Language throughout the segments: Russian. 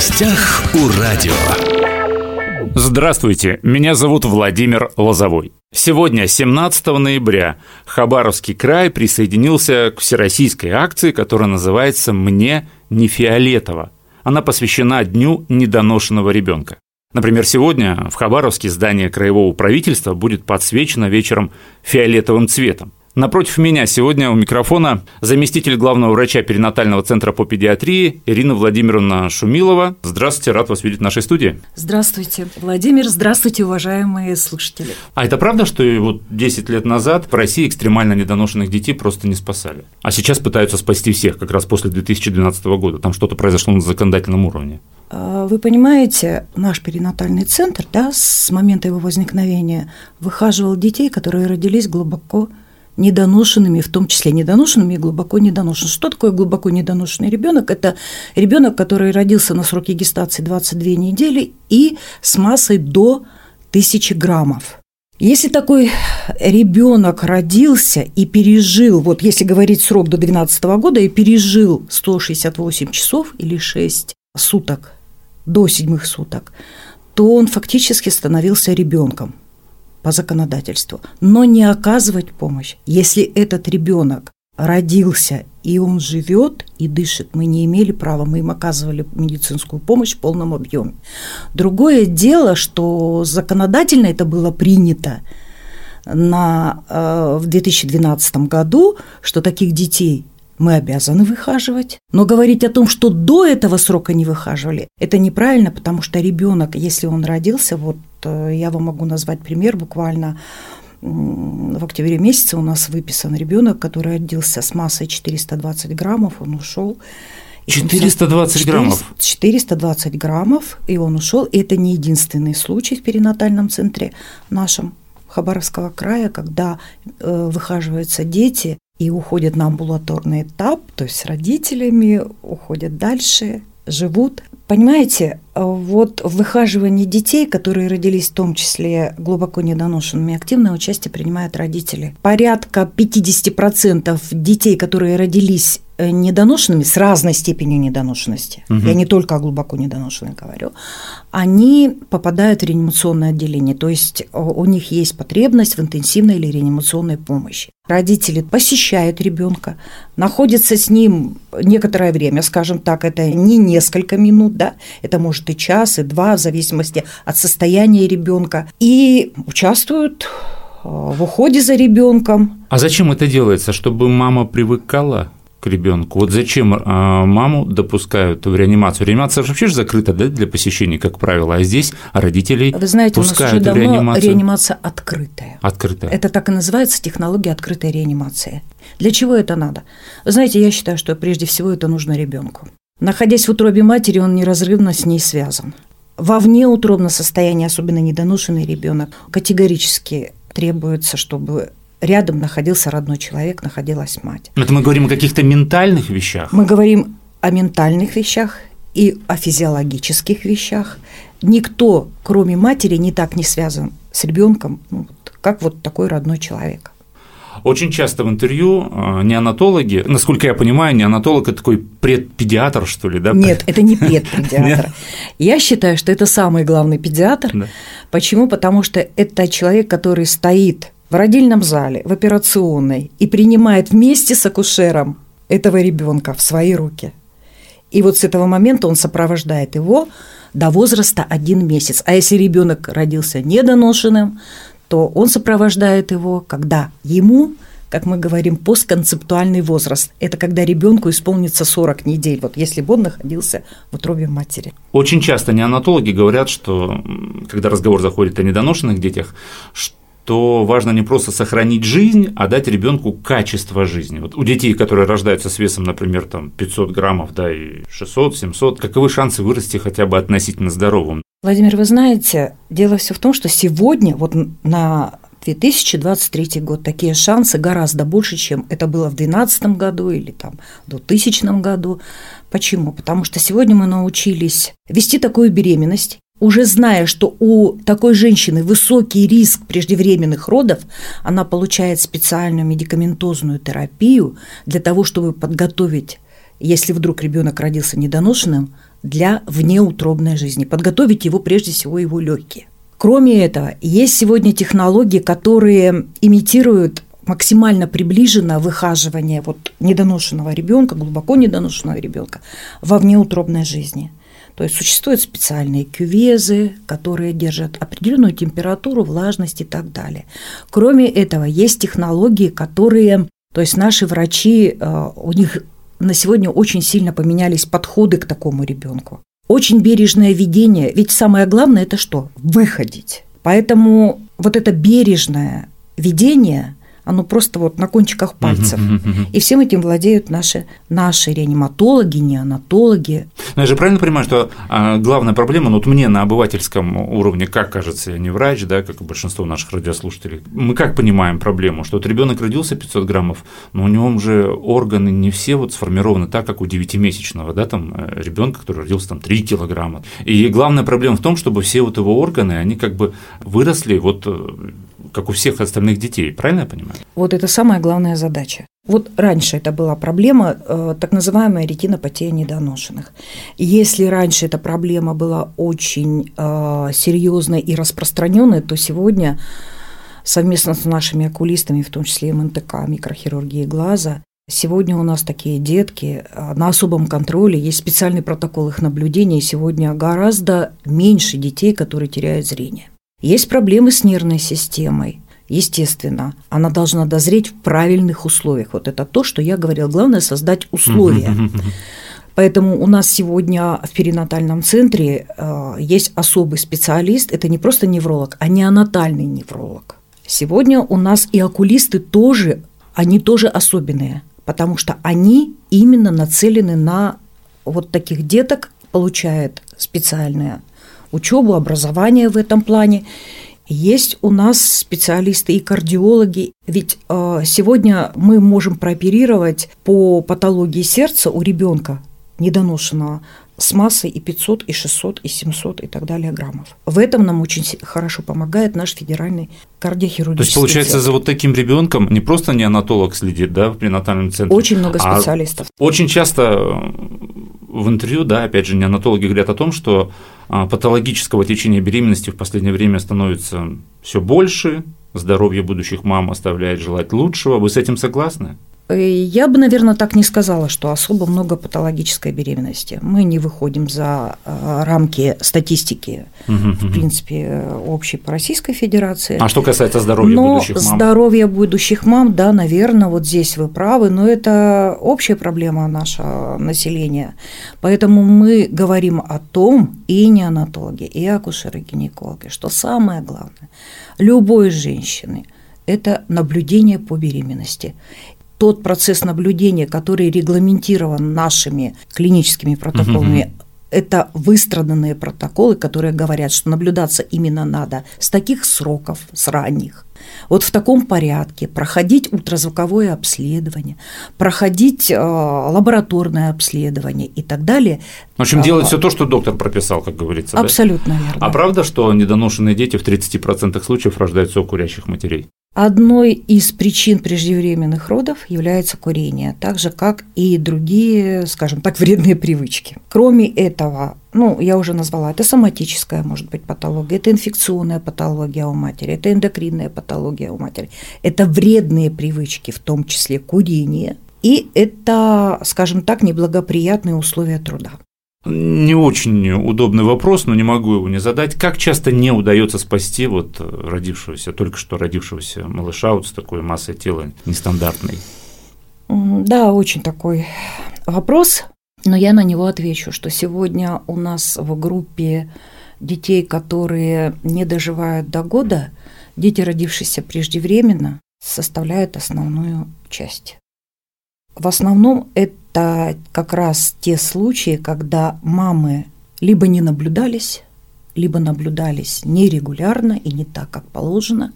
гостях у радио. Здравствуйте, меня зовут Владимир Лозовой. Сегодня, 17 ноября, Хабаровский край присоединился к всероссийской акции, которая называется «Мне не фиолетово». Она посвящена Дню недоношенного ребенка. Например, сегодня в Хабаровске здание краевого правительства будет подсвечено вечером фиолетовым цветом. Напротив меня сегодня у микрофона заместитель главного врача перинатального центра по педиатрии Ирина Владимировна Шумилова. Здравствуйте, рад вас видеть в нашей студии. Здравствуйте, Владимир, здравствуйте, уважаемые слушатели. А это правда, что вот 10 лет назад в России экстремально недоношенных детей просто не спасали? А сейчас пытаются спасти всех, как раз после 2012 года. Там что-то произошло на законодательном уровне. А, вы понимаете, наш перинатальный центр да, с момента его возникновения выхаживал детей, которые родились глубоко недоношенными, в том числе недоношенными и глубоко недоношенными. Что такое глубоко недоношенный ребенок? Это ребенок, который родился на сроке гестации 22 недели и с массой до 1000 граммов. Если такой ребенок родился и пережил, вот если говорить срок до 12 года, и пережил 168 часов или 6 суток до седьмых суток, то он фактически становился ребенком по законодательству, но не оказывать помощь. Если этот ребенок родился и он живет и дышит, мы не имели права, мы им оказывали медицинскую помощь в полном объеме. Другое дело, что законодательно это было принято на, э, в 2012 году, что таких детей мы обязаны выхаживать. Но говорить о том, что до этого срока не выхаживали, это неправильно, потому что ребенок, если он родился, вот э, я вам могу назвать пример буквально в октябре месяце у нас выписан ребенок, который родился с массой 420 граммов, он ушел. 420 граммов? 420 граммов, и он ушел. И это не единственный случай в перинатальном центре нашем Хабаровского края, когда э, выхаживаются дети и уходят на амбулаторный этап, то есть с родителями, уходят дальше, живут. Понимаете, вот в выхаживании детей, которые родились в том числе глубоко недоношенными, активное участие принимают родители. Порядка 50% детей, которые родились Э, недоношенными, с разной степенью недоношенности, угу. я не только о глубоко недоношенных говорю, они попадают в реанимационное отделение, то есть э, у них есть потребность в интенсивной или реанимационной помощи. Родители посещают ребенка, находятся с ним некоторое время, скажем так, это не несколько минут, да, это может и час, и два, в зависимости от состояния ребенка, и участвуют э, в уходе за ребенком. А зачем это делается? Чтобы мама привыкала к ребенку. Вот зачем а, маму допускают в реанимацию? Реанимация вообще же закрыта да, для посещения, как правило, а здесь родителей Вы знаете, пускают у нас уже давно реанимацию. реанимация открытая. Открытая. Это так и называется технология открытой реанимации. Для чего это надо? Вы знаете, я считаю, что прежде всего это нужно ребенку. Находясь в утробе матери, он неразрывно с ней связан. Во внеутробном состоянии, особенно недоношенный ребенок, категорически требуется, чтобы рядом находился родной человек, находилась мать. Это мы говорим о каких-то ментальных вещах? Мы говорим о ментальных вещах и о физиологических вещах. Никто, кроме матери, не так не связан с ребенком, ну, как вот такой родной человек. Очень часто в интервью а, неонатологи, насколько я понимаю, неонатолог – это такой предпедиатр, что ли, да? Нет, это не предпедиатр. Я считаю, что это самый главный педиатр. Почему? Потому что это человек, который стоит в родильном зале, в операционной и принимает вместе с акушером этого ребенка в свои руки. И вот с этого момента он сопровождает его до возраста один месяц. А если ребенок родился недоношенным, то он сопровождает его, когда ему, как мы говорим, постконцептуальный возраст. Это когда ребенку исполнится 40 недель, вот если бы он находился в утробе матери. Очень часто неонатологи говорят, что когда разговор заходит о недоношенных детях, что то важно не просто сохранить жизнь, а дать ребенку качество жизни. Вот у детей, которые рождаются с весом, например, там 500 граммов, да, и 600, 700, каковы шансы вырасти хотя бы относительно здоровым? Владимир, вы знаете, дело все в том, что сегодня, вот на 2023 год такие шансы гораздо больше, чем это было в 2012 году или там в 2000 году. Почему? Потому что сегодня мы научились вести такую беременность, уже зная, что у такой женщины высокий риск преждевременных родов, она получает специальную медикаментозную терапию для того, чтобы подготовить если вдруг ребенок родился недоношенным, для внеутробной жизни, подготовить его прежде всего его легкие. Кроме этого, есть сегодня технологии, которые имитируют максимально приближено выхаживание вот недоношенного ребенка, глубоко недоношенного ребенка во внеутробной жизни. То есть существуют специальные кювезы, которые держат определенную температуру, влажность и так далее. Кроме этого, есть технологии, которые, то есть наши врачи, э, у них на сегодня очень сильно поменялись подходы к такому ребенку. Очень бережное ведение, ведь самое главное это что? Выходить. Поэтому вот это бережное ведение оно просто вот на кончиках пальцев. И всем этим владеют наши, наши реаниматологи, неонатологи. Но я же правильно понимаю, что а, главная проблема, ну вот мне на обывательском уровне, как кажется, я не врач, да, как и большинство наших радиослушателей, мы как понимаем проблему, что вот ребенок родился 500 граммов, но у него уже органы не все вот сформированы так, как у 9-месячного, да, там э, ребенка, который родился там 3 килограмма. И главная проблема в том, чтобы все вот его органы, они как бы выросли вот э, как у всех остальных детей, правильно я понимаю? Вот это самая главная задача. Вот раньше это была проблема, э, так называемая ретинопатия недоношенных. Если раньше эта проблема была очень э, серьезной и распространенной, то сегодня совместно с нашими окулистами, в том числе МНТК, микрохирургии глаза, Сегодня у нас такие детки э, на особом контроле, есть специальный протокол их наблюдения, и сегодня гораздо меньше детей, которые теряют зрение. Есть проблемы с нервной системой. Естественно, она должна дозреть в правильных условиях. Вот это то, что я говорила. Главное – создать условия. Поэтому у нас сегодня в перинатальном центре э, есть особый специалист. Это не просто невролог, а неонатальный невролог. Сегодня у нас и окулисты тоже, они тоже особенные, потому что они именно нацелены на вот таких деток, получают специальное учебу, образование в этом плане. Есть у нас специалисты и кардиологи, ведь э, сегодня мы можем прооперировать по патологии сердца у ребенка недоношенного с массой и 500, и 600, и 700 и так далее граммов. В этом нам очень хорошо помогает наш федеральный кардиохирургический То есть, получается, центр. за вот таким ребенком не просто неонатолог следит, да, в пренатальном центре? Очень много а специалистов. А очень часто в интервью, да, опять же, неонатологи говорят о том, что а, патологического течения беременности в последнее время становится все больше, здоровье будущих мам оставляет желать лучшего. Вы с этим согласны? Э, я бы, наверное, так не сказала, что особо много патологической беременности. Мы не выходим за э, рамки статистики, угу, в принципе, общей по Российской Федерации. А что касается здоровья но будущих мам? Здоровье будущих мам, да, наверное, вот здесь вы правы, но это общая проблема нашего населения. Поэтому мы говорим о том, и неонатологи, и акушеры-гинекологи, что самое главное, любой женщины – это наблюдение по беременности тот процесс наблюдения, который регламентирован нашими клиническими протоколами, угу. это выстраданные протоколы, которые говорят, что наблюдаться именно надо с таких сроков, с ранних. Вот в таком порядке проходить ультразвуковое обследование, проходить э, лабораторное обследование и так далее. В общем, делать все то, что доктор прописал, как говорится. Абсолютно да? верно. А правда, что недоношенные дети в 30% случаев рождаются у курящих матерей? Одной из причин преждевременных родов является курение, так же как и другие, скажем так, вредные привычки. Кроме этого, ну, я уже назвала, это соматическая, может быть, патология, это инфекционная патология у матери, это эндокринная патология у матери, это вредные привычки, в том числе курение, и это, скажем так, неблагоприятные условия труда. Не очень удобный вопрос, но не могу его не задать. Как часто не удается спасти вот родившегося, только что родившегося малыша вот с такой массой тела нестандартной? Да, очень такой вопрос, но я на него отвечу, что сегодня у нас в группе детей, которые не доживают до года, дети, родившиеся преждевременно, составляют основную часть. В основном это как раз те случаи, когда мамы либо не наблюдались, либо наблюдались нерегулярно и не так, как положено.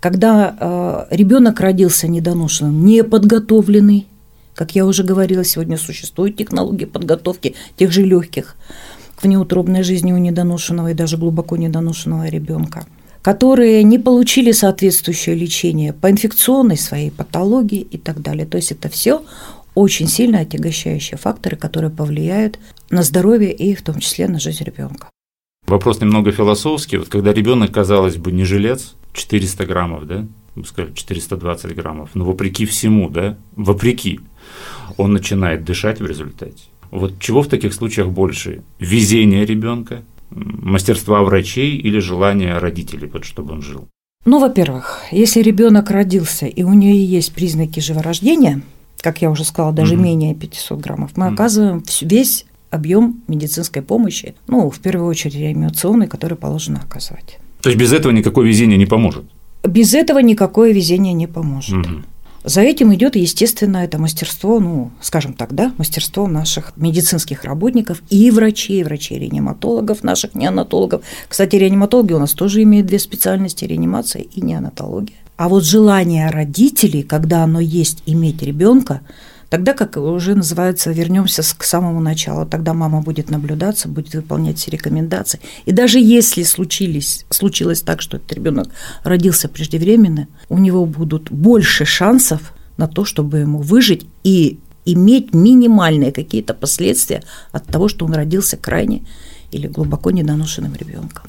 Когда э, ребенок родился недоношенным, неподготовленный, как я уже говорила, сегодня существуют технологии подготовки тех же легких к внеутробной жизни у недоношенного и даже глубоко недоношенного ребенка – которые не получили соответствующее лечение по инфекционной своей патологии и так далее. То есть это все очень сильно отягощающие факторы, которые повлияют на здоровье и в том числе на жизнь ребенка. Вопрос немного философский. Вот когда ребенок, казалось бы, не жилец, 400 граммов, да, мы сказали 420 граммов, но вопреки всему, да, вопреки, он начинает дышать в результате. Вот чего в таких случаях больше? Везение ребенка, мастерства врачей или желание родителей, вот чтобы он жил? Ну, во-первых, если ребенок родился и у нее есть признаки живорождения, как я уже сказала, даже угу. менее 500 граммов, мы угу. оказываем весь объем медицинской помощи, ну, в первую очередь реанимационной, который положено оказывать. То есть без этого никакое везение не поможет? Без этого никакое везение не поможет. Угу. За этим идет, естественно, это мастерство, ну, скажем так, да, мастерство наших медицинских работников и врачей, врачей-реаниматологов, наших неонатологов. Кстати, реаниматологи у нас тоже имеют две специальности – реанимация и неонатология. А вот желание родителей, когда оно есть иметь ребенка, Тогда, как уже называется, вернемся к самому началу, тогда мама будет наблюдаться, будет выполнять все рекомендации. И даже если случились, случилось так, что этот ребенок родился преждевременно, у него будут больше шансов на то, чтобы ему выжить и иметь минимальные какие-то последствия от того, что он родился крайне или глубоко недоношенным ребенком.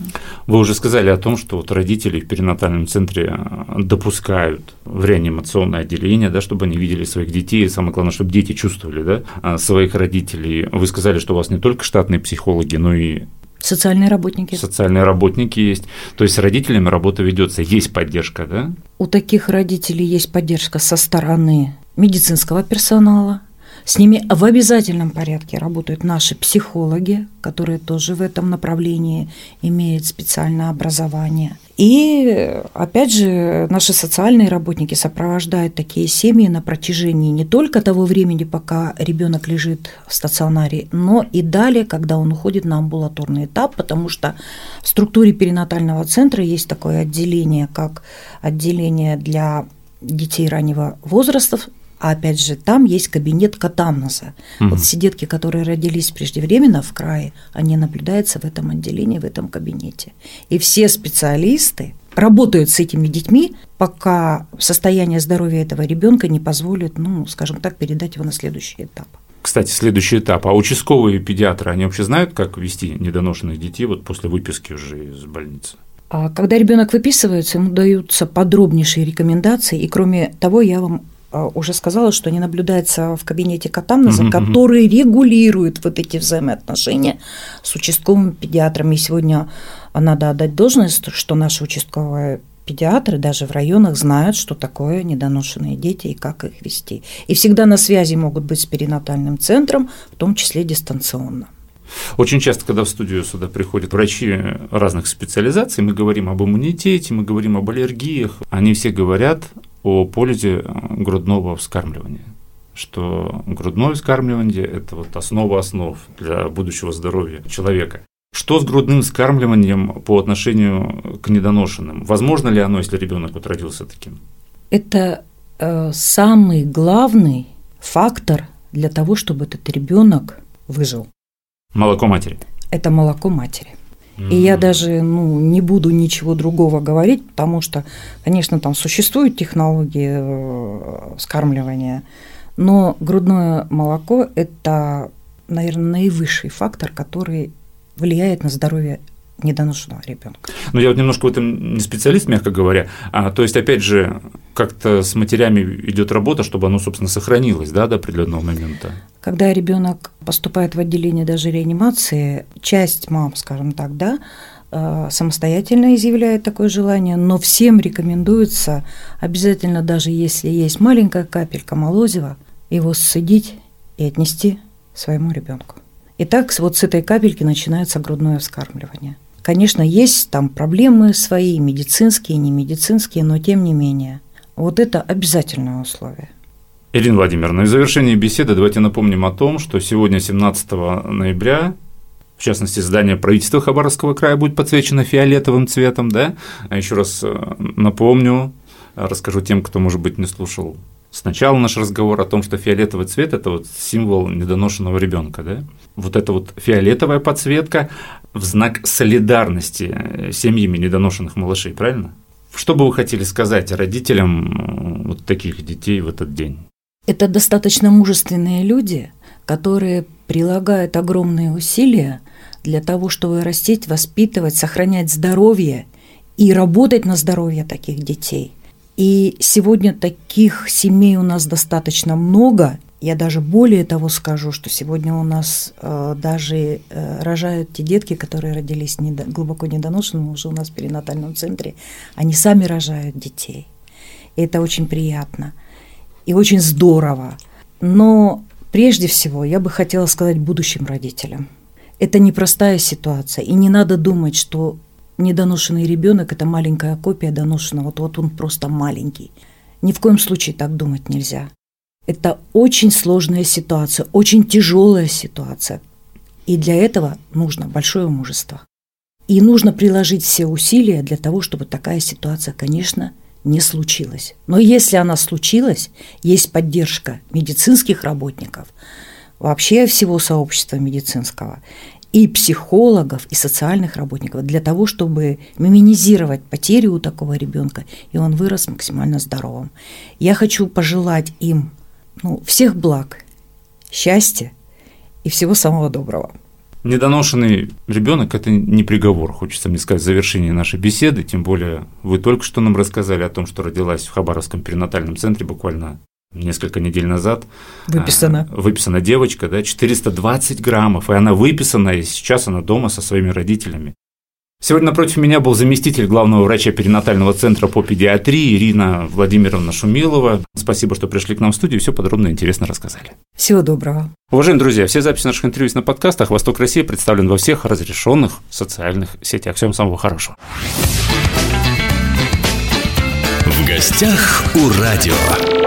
Вы уже сказали о том, что вот родители в перинатальном центре э, допускают в реанимационное отделение, да, чтобы они видели своих детей, и самое главное, чтобы дети чувствовали да, а, своих родителей. Вы сказали, что у вас не только штатные психологи, но и Социальные работники. Социальные работники есть. То есть с родителями работа ведется, есть поддержка, да? У таких родителей есть поддержка со стороны медицинского персонала, с ними в обязательном порядке работают наши психологи, которые тоже в этом направлении имеют специальное образование. И, опять же, наши социальные работники сопровождают такие семьи на протяжении не только того времени, пока ребенок лежит в стационаре, но и далее, когда он уходит на амбулаторный этап, потому что в структуре перинатального центра есть такое отделение, как отделение для детей раннего возраста, а опять же, там есть кабинет катамноза. Угу. Вот все детки, которые родились преждевременно в крае, они наблюдаются в этом отделении, в этом кабинете. И все специалисты работают с этими детьми, пока состояние здоровья этого ребенка не позволит, ну, скажем так, передать его на следующий этап. Кстати, следующий этап. А участковые педиатры, они вообще знают, как вести недоношенных детей вот после выписки уже из больницы? А когда ребенок выписывается, ему даются подробнейшие рекомендации, и кроме того, я вам уже сказала, что они наблюдаются в кабинете Катамнеза, угу, который регулирует вот эти взаимоотношения с участковым педиатром. И сегодня надо отдать должность, что наши участковые педиатры даже в районах знают, что такое недоношенные дети и как их вести. И всегда на связи могут быть с перинатальным центром, в том числе дистанционно. Очень часто, когда в студию сюда приходят врачи разных специализаций, мы говорим об иммунитете, мы говорим об аллергиях, они все говорят о пользе э, грудного вскармливания что грудное вскармливание – это вот основа основ для будущего здоровья человека. Что с грудным вскармливанием по отношению к недоношенным? Возможно ли оно, если ребенок вот родился таким? Это э, самый главный фактор для того, чтобы этот ребенок выжил. Молоко матери. Это молоко матери. И я даже ну, не буду ничего другого говорить, потому что, конечно, там существуют технологии э, скармливания, но грудное молоко – это, наверное, наивысший фактор, который влияет на здоровье недоношенного ребенка. Ну, я вот немножко в этом не специалист, мягко говоря. А, то есть, опять же, как-то с матерями идет работа, чтобы оно, собственно, сохранилось да, до определенного момента. Когда ребенок поступает в отделение даже реанимации, часть мам, скажем так, да, э, самостоятельно изъявляет такое желание, но всем рекомендуется обязательно, даже если есть маленькая капелька молозива, его сцедить и отнести своему ребенку. И так вот с этой капельки начинается грудное вскармливание. Конечно, есть там проблемы свои, медицинские, не медицинские, но тем не менее. Вот это обязательное условие. Ирина Владимировна, в завершении беседы давайте напомним о том, что сегодня, 17 ноября, в частности, здание правительства Хабаровского края будет подсвечено фиолетовым цветом, да? А еще раз э, напомню, расскажу тем, кто, может быть, не слушал сначала наш разговор о том, что фиолетовый цвет – это вот символ недоношенного ребенка, да? Вот эта вот фиолетовая подсветка в знак солидарности э, семьями недоношенных малышей, правильно? Что бы вы хотели сказать родителям э, вот таких детей в этот день? Это достаточно мужественные люди, которые прилагают огромные усилия для того, чтобы растить, воспитывать, сохранять здоровье и работать на здоровье таких детей. И сегодня таких семей у нас достаточно много. Я даже более того скажу, что сегодня у нас э, даже э, рожают те детки, которые родились недо, глубоко недоношенными, уже у нас в перинатальном центре, они сами рожают детей. И это очень приятно и очень здорово. Но прежде всего я бы хотела сказать будущим родителям. Это непростая ситуация, и не надо думать, что недоношенный ребенок это маленькая копия доношенного, вот, вот он просто маленький. Ни в коем случае так думать нельзя. Это очень сложная ситуация, очень тяжелая ситуация. И для этого нужно большое мужество. И нужно приложить все усилия для того, чтобы такая ситуация, конечно, не случилось. Но если она случилась, есть поддержка медицинских работников, вообще всего сообщества медицинского, и психологов, и социальных работников для того, чтобы минимизировать потери у такого ребенка, и он вырос максимально здоровым. Я хочу пожелать им ну, всех благ, счастья и всего самого доброго. Недоношенный ребенок – это не приговор, хочется мне сказать, в завершении нашей беседы, тем более вы только что нам рассказали о том, что родилась в Хабаровском перинатальном центре буквально несколько недель назад. Выписана. А, выписана девочка, да, 420 граммов, и она выписана, и сейчас она дома со своими родителями. Сегодня напротив меня был заместитель главного врача перинатального центра по педиатрии Ирина Владимировна Шумилова. Спасибо, что пришли к нам в студию, все подробно и интересно рассказали. Всего доброго. Уважаемые друзья, все записи наших интервью на подкастах «Восток России» представлен во всех разрешенных социальных сетях. Всем самого хорошего. В гостях у радио.